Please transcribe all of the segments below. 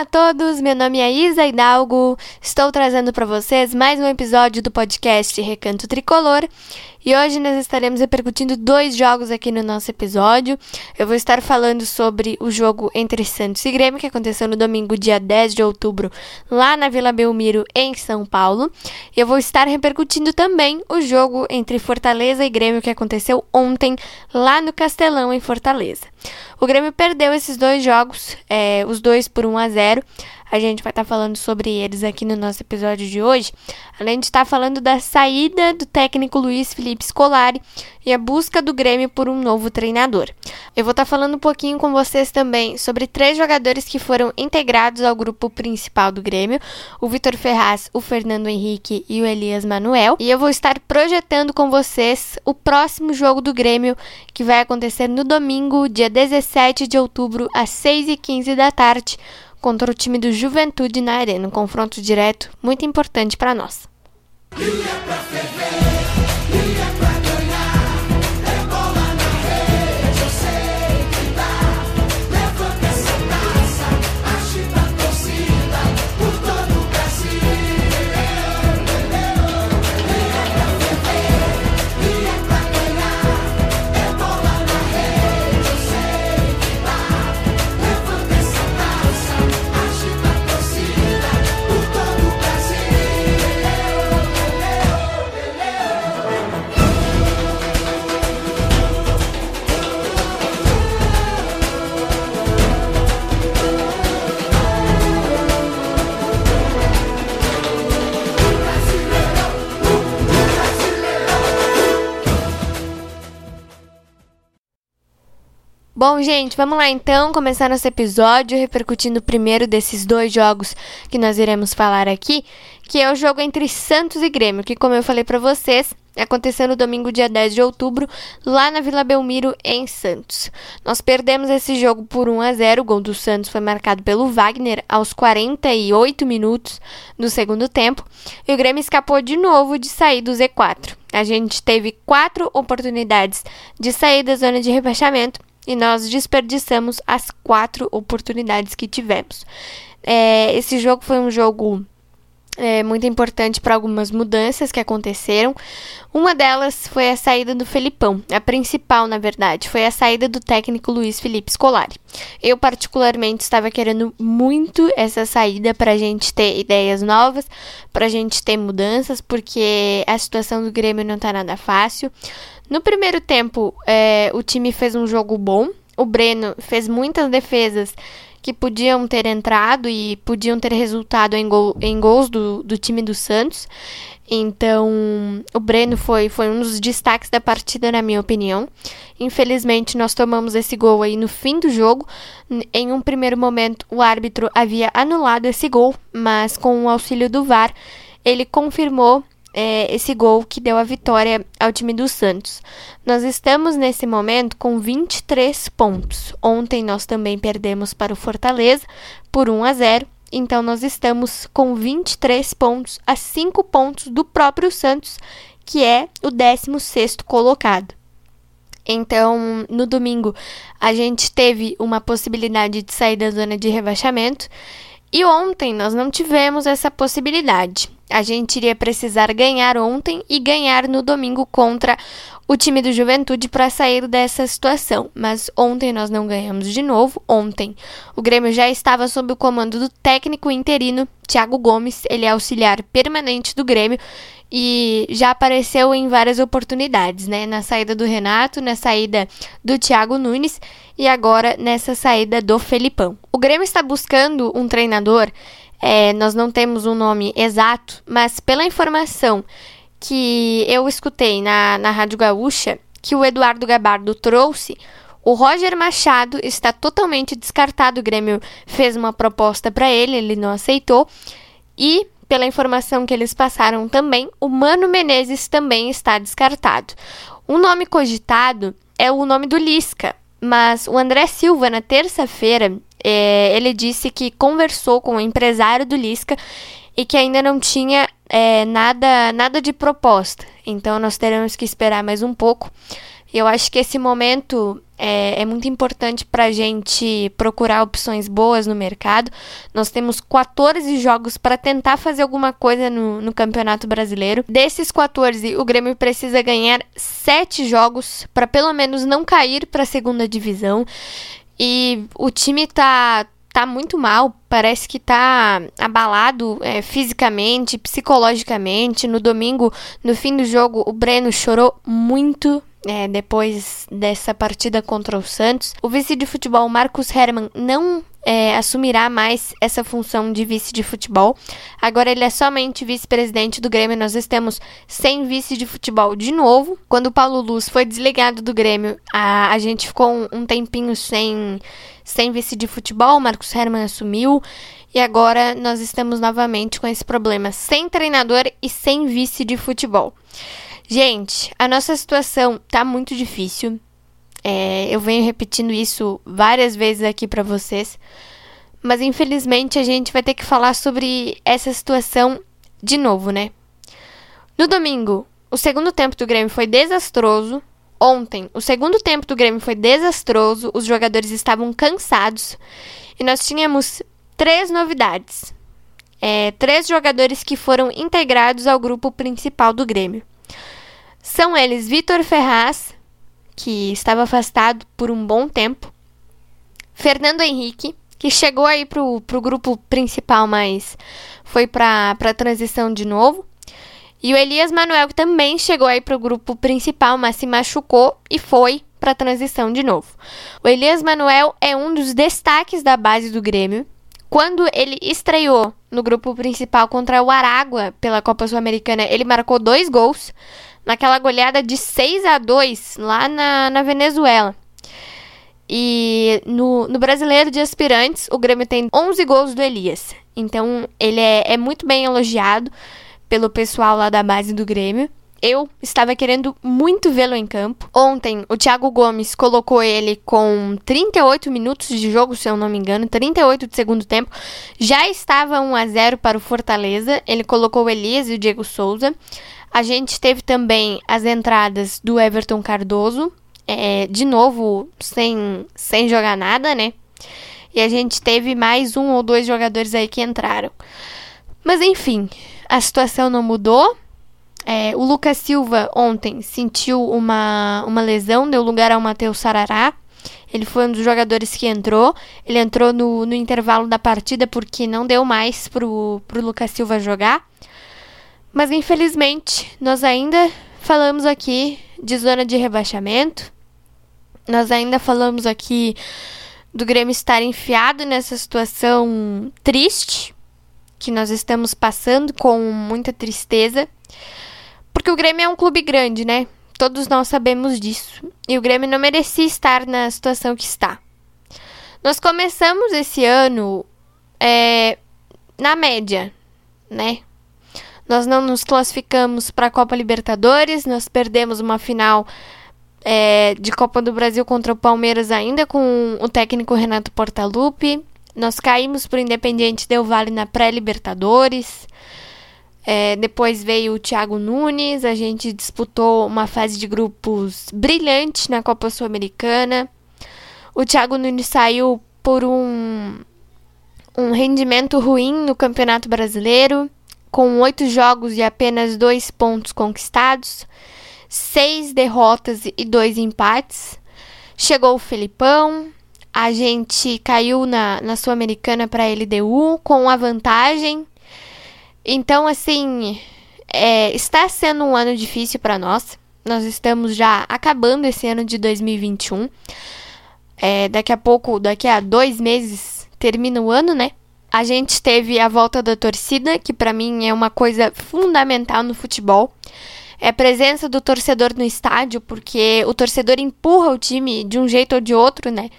Olá a todos, meu nome é Isa Hidalgo, estou trazendo para vocês mais um episódio do podcast Recanto Tricolor e hoje nós estaremos repercutindo dois jogos aqui no nosso episódio. Eu vou estar falando sobre o jogo entre Santos e Grêmio, que aconteceu no domingo, dia 10 de outubro, lá na Vila Belmiro, em São Paulo. E eu vou estar repercutindo também o jogo entre Fortaleza e Grêmio, que aconteceu ontem, lá no Castelão, em Fortaleza. O Grêmio perdeu esses dois jogos, é, os dois por 1 a 0 a gente vai estar tá falando sobre eles aqui no nosso episódio de hoje, além de estar tá falando da saída do técnico Luiz Felipe Scolari e a busca do Grêmio por um novo treinador. Eu vou estar tá falando um pouquinho com vocês também sobre três jogadores que foram integrados ao grupo principal do Grêmio: o Vitor Ferraz, o Fernando Henrique e o Elias Manuel. E eu vou estar projetando com vocês o próximo jogo do Grêmio, que vai acontecer no domingo, dia 17 de outubro, às 6h15 da tarde contra o time do Juventude na Arena, um confronto direto muito importante para nós. Bom, gente, vamos lá então começar nosso episódio repercutindo o primeiro desses dois jogos que nós iremos falar aqui, que é o jogo entre Santos e Grêmio, que como eu falei para vocês, aconteceu no domingo dia 10 de outubro, lá na Vila Belmiro, em Santos. Nós perdemos esse jogo por 1 a 0. O gol do Santos foi marcado pelo Wagner aos 48 minutos do segundo tempo, e o Grêmio escapou de novo de sair do Z4. A gente teve quatro oportunidades de sair da zona de rebaixamento e nós desperdiçamos as quatro oportunidades que tivemos. É, esse jogo foi um jogo é, muito importante para algumas mudanças que aconteceram. Uma delas foi a saída do Felipão, a principal, na verdade, foi a saída do técnico Luiz Felipe Scolari. Eu, particularmente, estava querendo muito essa saída para a gente ter ideias novas, para a gente ter mudanças, porque a situação do Grêmio não está nada fácil. No primeiro tempo, é, o time fez um jogo bom. O Breno fez muitas defesas que podiam ter entrado e podiam ter resultado em, gol, em gols do, do time do Santos. Então, o Breno foi, foi um dos destaques da partida, na minha opinião. Infelizmente, nós tomamos esse gol aí no fim do jogo. Em um primeiro momento, o árbitro havia anulado esse gol, mas com o auxílio do VAR, ele confirmou é, esse gol que deu a vitória ao time do Santos. Nós estamos nesse momento com 23 pontos. Ontem nós também perdemos para o Fortaleza por 1 a 0. Então nós estamos com 23 pontos, a 5 pontos do próprio Santos, que é o 16º colocado. Então, no domingo, a gente teve uma possibilidade de sair da zona de rebaixamento. E ontem nós não tivemos essa possibilidade a gente iria precisar ganhar ontem e ganhar no domingo contra o time do Juventude para sair dessa situação. Mas ontem nós não ganhamos de novo. Ontem o Grêmio já estava sob o comando do técnico interino Thiago Gomes, ele é auxiliar permanente do Grêmio e já apareceu em várias oportunidades, né? Na saída do Renato, na saída do Thiago Nunes e agora nessa saída do Felipão. O Grêmio está buscando um treinador é, nós não temos um nome exato, mas pela informação que eu escutei na, na Rádio Gaúcha, que o Eduardo Gabardo trouxe, o Roger Machado está totalmente descartado. O Grêmio fez uma proposta para ele, ele não aceitou. E, pela informação que eles passaram também, o Mano Menezes também está descartado. Um nome cogitado é o nome do Lisca, mas o André Silva, na terça-feira, é, ele disse que conversou com o empresário do Lisca e que ainda não tinha é, nada, nada de proposta. Então nós teremos que esperar mais um pouco. Eu acho que esse momento é, é muito importante para a gente procurar opções boas no mercado. Nós temos 14 jogos para tentar fazer alguma coisa no, no Campeonato Brasileiro. Desses 14, o Grêmio precisa ganhar 7 jogos para pelo menos não cair para a segunda divisão. E o time tá tá muito mal, parece que tá abalado é, fisicamente, psicologicamente. No domingo, no fim do jogo, o Breno chorou muito. É, depois dessa partida contra o Santos, o vice de futebol Marcos Herman não é, assumirá mais essa função de vice de futebol. Agora ele é somente vice-presidente do Grêmio. Nós estamos sem vice de futebol de novo. Quando o Paulo Luz foi desligado do Grêmio, a, a gente ficou um, um tempinho sem sem vice de futebol, Marcos Herman assumiu e agora nós estamos novamente com esse problema sem treinador e sem vice de futebol. Gente, a nossa situação tá muito difícil. É, eu venho repetindo isso várias vezes aqui para vocês, mas infelizmente a gente vai ter que falar sobre essa situação de novo, né? No domingo, o segundo tempo do Grêmio foi desastroso. Ontem, o segundo tempo do Grêmio foi desastroso, os jogadores estavam cansados e nós tínhamos três novidades. É, três jogadores que foram integrados ao grupo principal do Grêmio. São eles Vitor Ferraz, que estava afastado por um bom tempo, Fernando Henrique, que chegou aí pro, pro grupo principal, mas foi para a transição de novo, e o Elias Manuel, que também chegou aí para o grupo principal, mas se machucou e foi para a transição de novo. O Elias Manuel é um dos destaques da base do Grêmio. Quando ele estreou no grupo principal contra o Aragua pela Copa Sul-Americana, ele marcou dois gols naquela goleada de 6 a 2 lá na, na Venezuela. E no, no Brasileiro de Aspirantes, o Grêmio tem 11 gols do Elias. Então, ele é, é muito bem elogiado pelo pessoal lá da base do Grêmio. Eu estava querendo muito vê-lo em campo. Ontem, o Thiago Gomes colocou ele com 38 minutos de jogo, se eu não me engano, 38 de segundo tempo. Já estava 1 a 0 para o Fortaleza. Ele colocou o Elias e o Diego Souza. A gente teve também as entradas do Everton Cardoso, é, de novo sem, sem jogar nada, né? E a gente teve mais um ou dois jogadores aí que entraram. Mas enfim, a situação não mudou. É, o Lucas Silva ontem sentiu uma, uma lesão, deu lugar ao Matheus Sarará. Ele foi um dos jogadores que entrou. Ele entrou no, no intervalo da partida porque não deu mais pro, pro Lucas Silva jogar. Mas infelizmente, nós ainda falamos aqui de zona de rebaixamento. Nós ainda falamos aqui do Grêmio estar enfiado nessa situação triste que nós estamos passando com muita tristeza, porque o Grêmio é um clube grande, né? Todos nós sabemos disso. E o Grêmio não merecia estar na situação que está. Nós começamos esse ano é, na média, né? Nós não nos classificamos para a Copa Libertadores, nós perdemos uma final é, de Copa do Brasil contra o Palmeiras ainda com o técnico Renato Portaluppi. Nós caímos para o Independiente Del Vale na pré-Libertadores. É, depois veio o Thiago Nunes. A gente disputou uma fase de grupos brilhante na Copa Sul-Americana. O Thiago Nunes saiu por um, um rendimento ruim no Campeonato Brasileiro, com oito jogos e apenas dois pontos conquistados, seis derrotas e dois empates. Chegou o Felipão, a gente caiu na, na Sul-Americana para a LDU com a vantagem. Então, assim, é, está sendo um ano difícil para nós. Nós estamos já acabando esse ano de 2021. É, daqui a pouco, daqui a dois meses, termina o ano, né? A gente teve a volta da torcida, que para mim é uma coisa fundamental no futebol. É a presença do torcedor no estádio, porque o torcedor empurra o time de um jeito ou de outro, né?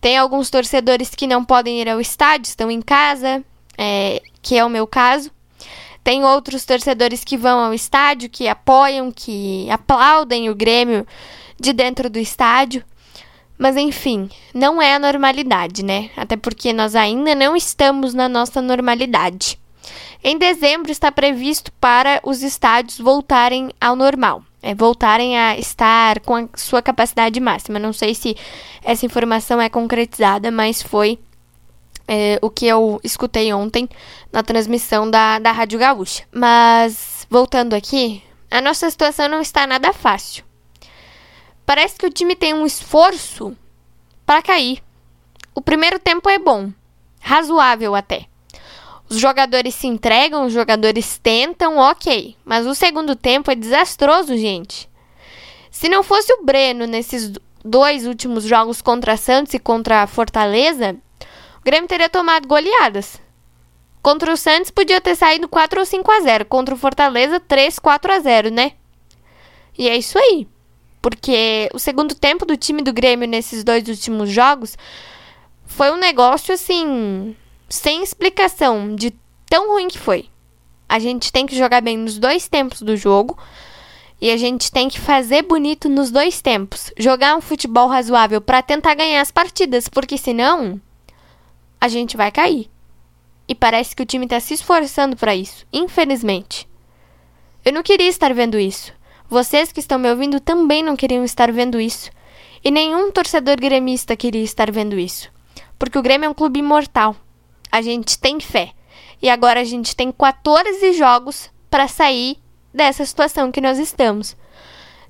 Tem alguns torcedores que não podem ir ao estádio, estão em casa, é, que é o meu caso. Tem outros torcedores que vão ao estádio, que apoiam, que aplaudem o Grêmio de dentro do estádio. Mas enfim, não é a normalidade, né? Até porque nós ainda não estamos na nossa normalidade. Em dezembro está previsto para os estádios voltarem ao normal. é, voltarem a estar com a sua capacidade máxima. Não sei se essa informação é concretizada, mas foi é, o que eu escutei ontem na transmissão da, da Rádio Gaúcha. Mas, voltando aqui, a nossa situação não está nada fácil. Parece que o time tem um esforço para cair. O primeiro tempo é bom, razoável até. Os jogadores se entregam, os jogadores tentam, ok. Mas o segundo tempo é desastroso, gente. Se não fosse o Breno nesses dois últimos jogos contra Santos e contra Fortaleza, o Grêmio teria tomado goleadas. Contra o Santos podia ter saído 4 ou 5 a 0. Contra o Fortaleza, 3, 4 a 0, né? E é isso aí. Porque o segundo tempo do time do Grêmio nesses dois últimos jogos foi um negócio assim sem explicação de tão ruim que foi. A gente tem que jogar bem nos dois tempos do jogo e a gente tem que fazer bonito nos dois tempos. Jogar um futebol razoável para tentar ganhar as partidas, porque senão a gente vai cair. E parece que o time está se esforçando para isso, infelizmente. Eu não queria estar vendo isso. Vocês que estão me ouvindo também não queriam estar vendo isso. E nenhum torcedor gremista queria estar vendo isso. Porque o Grêmio é um clube imortal a gente tem fé. E agora a gente tem 14 jogos para sair dessa situação que nós estamos.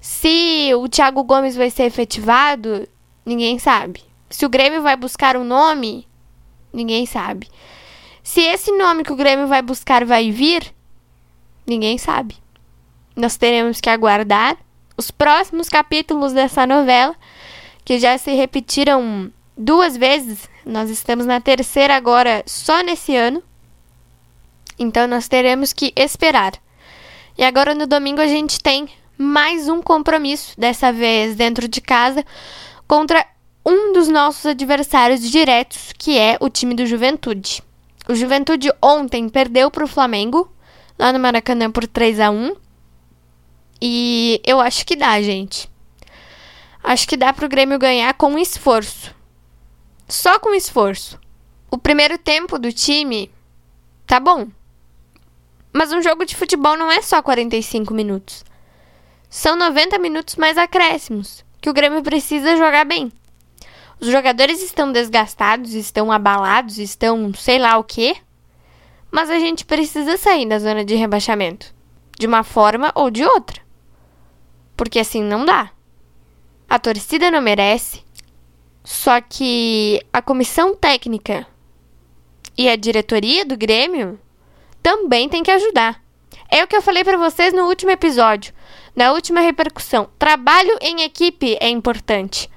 Se o Thiago Gomes vai ser efetivado, ninguém sabe. Se o Grêmio vai buscar um nome, ninguém sabe. Se esse nome que o Grêmio vai buscar vai vir, ninguém sabe. Nós teremos que aguardar os próximos capítulos dessa novela, que já se repetiram duas vezes. Nós estamos na terceira agora, só nesse ano. Então nós teremos que esperar. E agora no domingo a gente tem mais um compromisso, dessa vez dentro de casa, contra um dos nossos adversários diretos, que é o time do Juventude. O Juventude ontem perdeu para o Flamengo, lá no Maracanã por 3 a 1 E eu acho que dá, gente. Acho que dá para o Grêmio ganhar com esforço só com esforço. O primeiro tempo do time tá bom. Mas um jogo de futebol não é só 45 minutos. São 90 minutos mais acréscimos, que o Grêmio precisa jogar bem. Os jogadores estão desgastados, estão abalados, estão sei lá o quê. Mas a gente precisa sair da zona de rebaixamento. De uma forma ou de outra. Porque assim não dá. A torcida não merece, só que a comissão técnica e a diretoria do Grêmio também tem que ajudar. É o que eu falei para vocês no último episódio, na última repercussão. Trabalho em equipe é importante.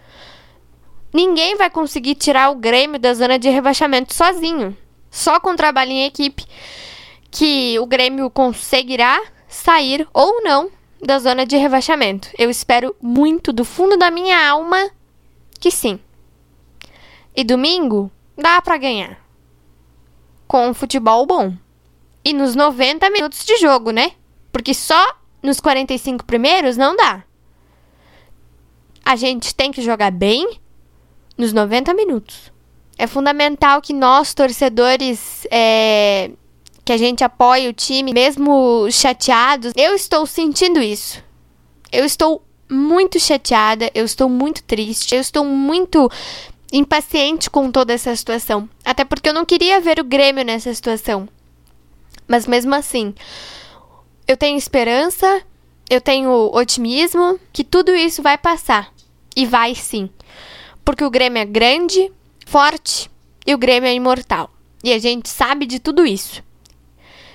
Ninguém vai conseguir tirar o Grêmio da zona de rebaixamento sozinho. Só com trabalho em equipe que o Grêmio conseguirá sair ou não da zona de rebaixamento. Eu espero muito do fundo da minha alma que sim. E domingo dá para ganhar. Com um futebol bom. E nos 90 minutos de jogo, né? Porque só nos 45 primeiros não dá. A gente tem que jogar bem nos 90 minutos. É fundamental que nós, torcedores, é, que a gente apoie o time, mesmo chateados. Eu estou sentindo isso. Eu estou muito chateada, eu estou muito triste, eu estou muito impaciente com toda essa situação. Até porque eu não queria ver o Grêmio nessa situação. Mas mesmo assim, eu tenho esperança, eu tenho otimismo que tudo isso vai passar. E vai sim. Porque o Grêmio é grande, forte e o Grêmio é imortal. E a gente sabe de tudo isso.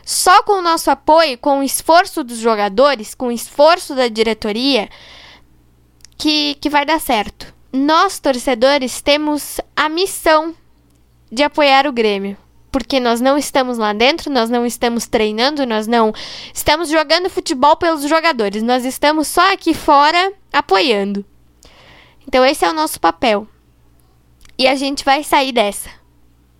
Só com o nosso apoio, com o esforço dos jogadores, com o esforço da diretoria, que, que vai dar certo nós, torcedores, temos a missão de apoiar o Grêmio. Porque nós não estamos lá dentro, nós não estamos treinando, nós não estamos jogando futebol pelos jogadores, nós estamos só aqui fora apoiando. Então, esse é o nosso papel. E a gente vai sair dessa.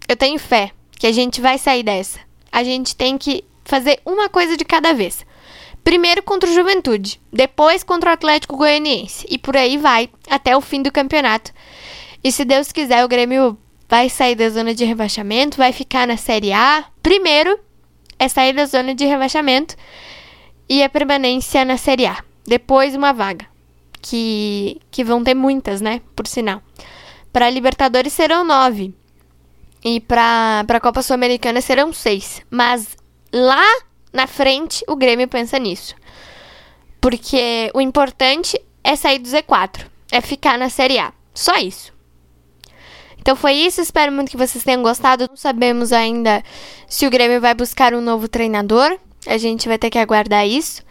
Eu tenho fé que a gente vai sair dessa. A gente tem que fazer uma coisa de cada vez. Primeiro contra o Juventude, depois contra o Atlético Goianiense e por aí vai até o fim do campeonato. E se Deus quiser, o Grêmio vai sair da zona de rebaixamento, vai ficar na Série A. Primeiro é sair da zona de rebaixamento e a permanência na Série A. depois uma vaga. Que, que vão ter muitas, né? Por sinal. Para Libertadores serão nove. E para a Copa Sul-Americana serão seis. Mas lá na frente o Grêmio pensa nisso. Porque o importante é sair do Z4. É ficar na Série A. Só isso. Então foi isso, espero muito que vocês tenham gostado. Não sabemos ainda se o Grêmio vai buscar um novo treinador. A gente vai ter que aguardar isso.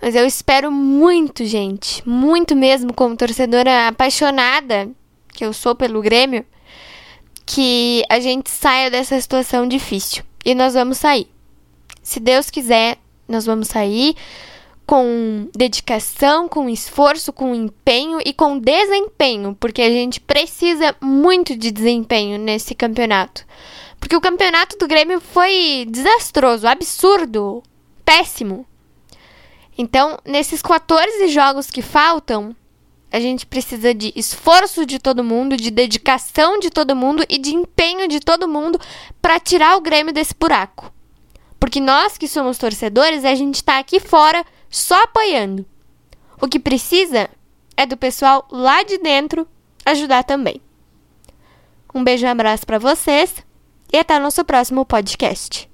Mas eu espero muito, gente, muito mesmo, como torcedora apaixonada que eu sou pelo Grêmio, que a gente saia dessa situação difícil. E nós vamos sair. Se Deus quiser, nós vamos sair com dedicação, com esforço, com empenho e com desempenho, porque a gente precisa muito de desempenho nesse campeonato. Porque o campeonato do Grêmio foi desastroso, absurdo, péssimo. Então, nesses 14 jogos que faltam, a gente precisa de esforço de todo mundo, de dedicação de todo mundo e de empenho de todo mundo para tirar o Grêmio desse buraco. Porque nós que somos torcedores, a gente está aqui fora só apoiando. O que precisa é do pessoal lá de dentro ajudar também. Um beijo e um abraço para vocês e até o nosso próximo podcast.